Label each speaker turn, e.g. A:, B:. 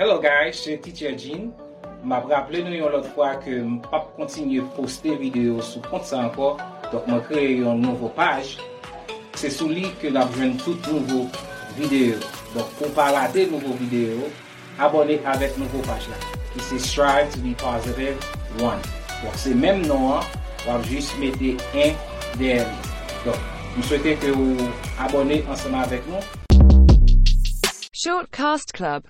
A: Hello guys, c'est Teacher Jean. M'a rappelé nous une autre fois que je pas continuer poster vidéo sur compte ça encore. Donc je créé une nouvelle page. C'est sous lui que nous avons toutes nouvelles vidéos. Donc pour pas rater de nouvelles vidéos, abonnez avec nouvelle page là. Qui c'est Strive to be Positive One. Donc c'est même nom, hein. on va juste mettre un derrière. Donc, je souhaite que vous abonnez ensemble avec nous.
B: Shortcast Club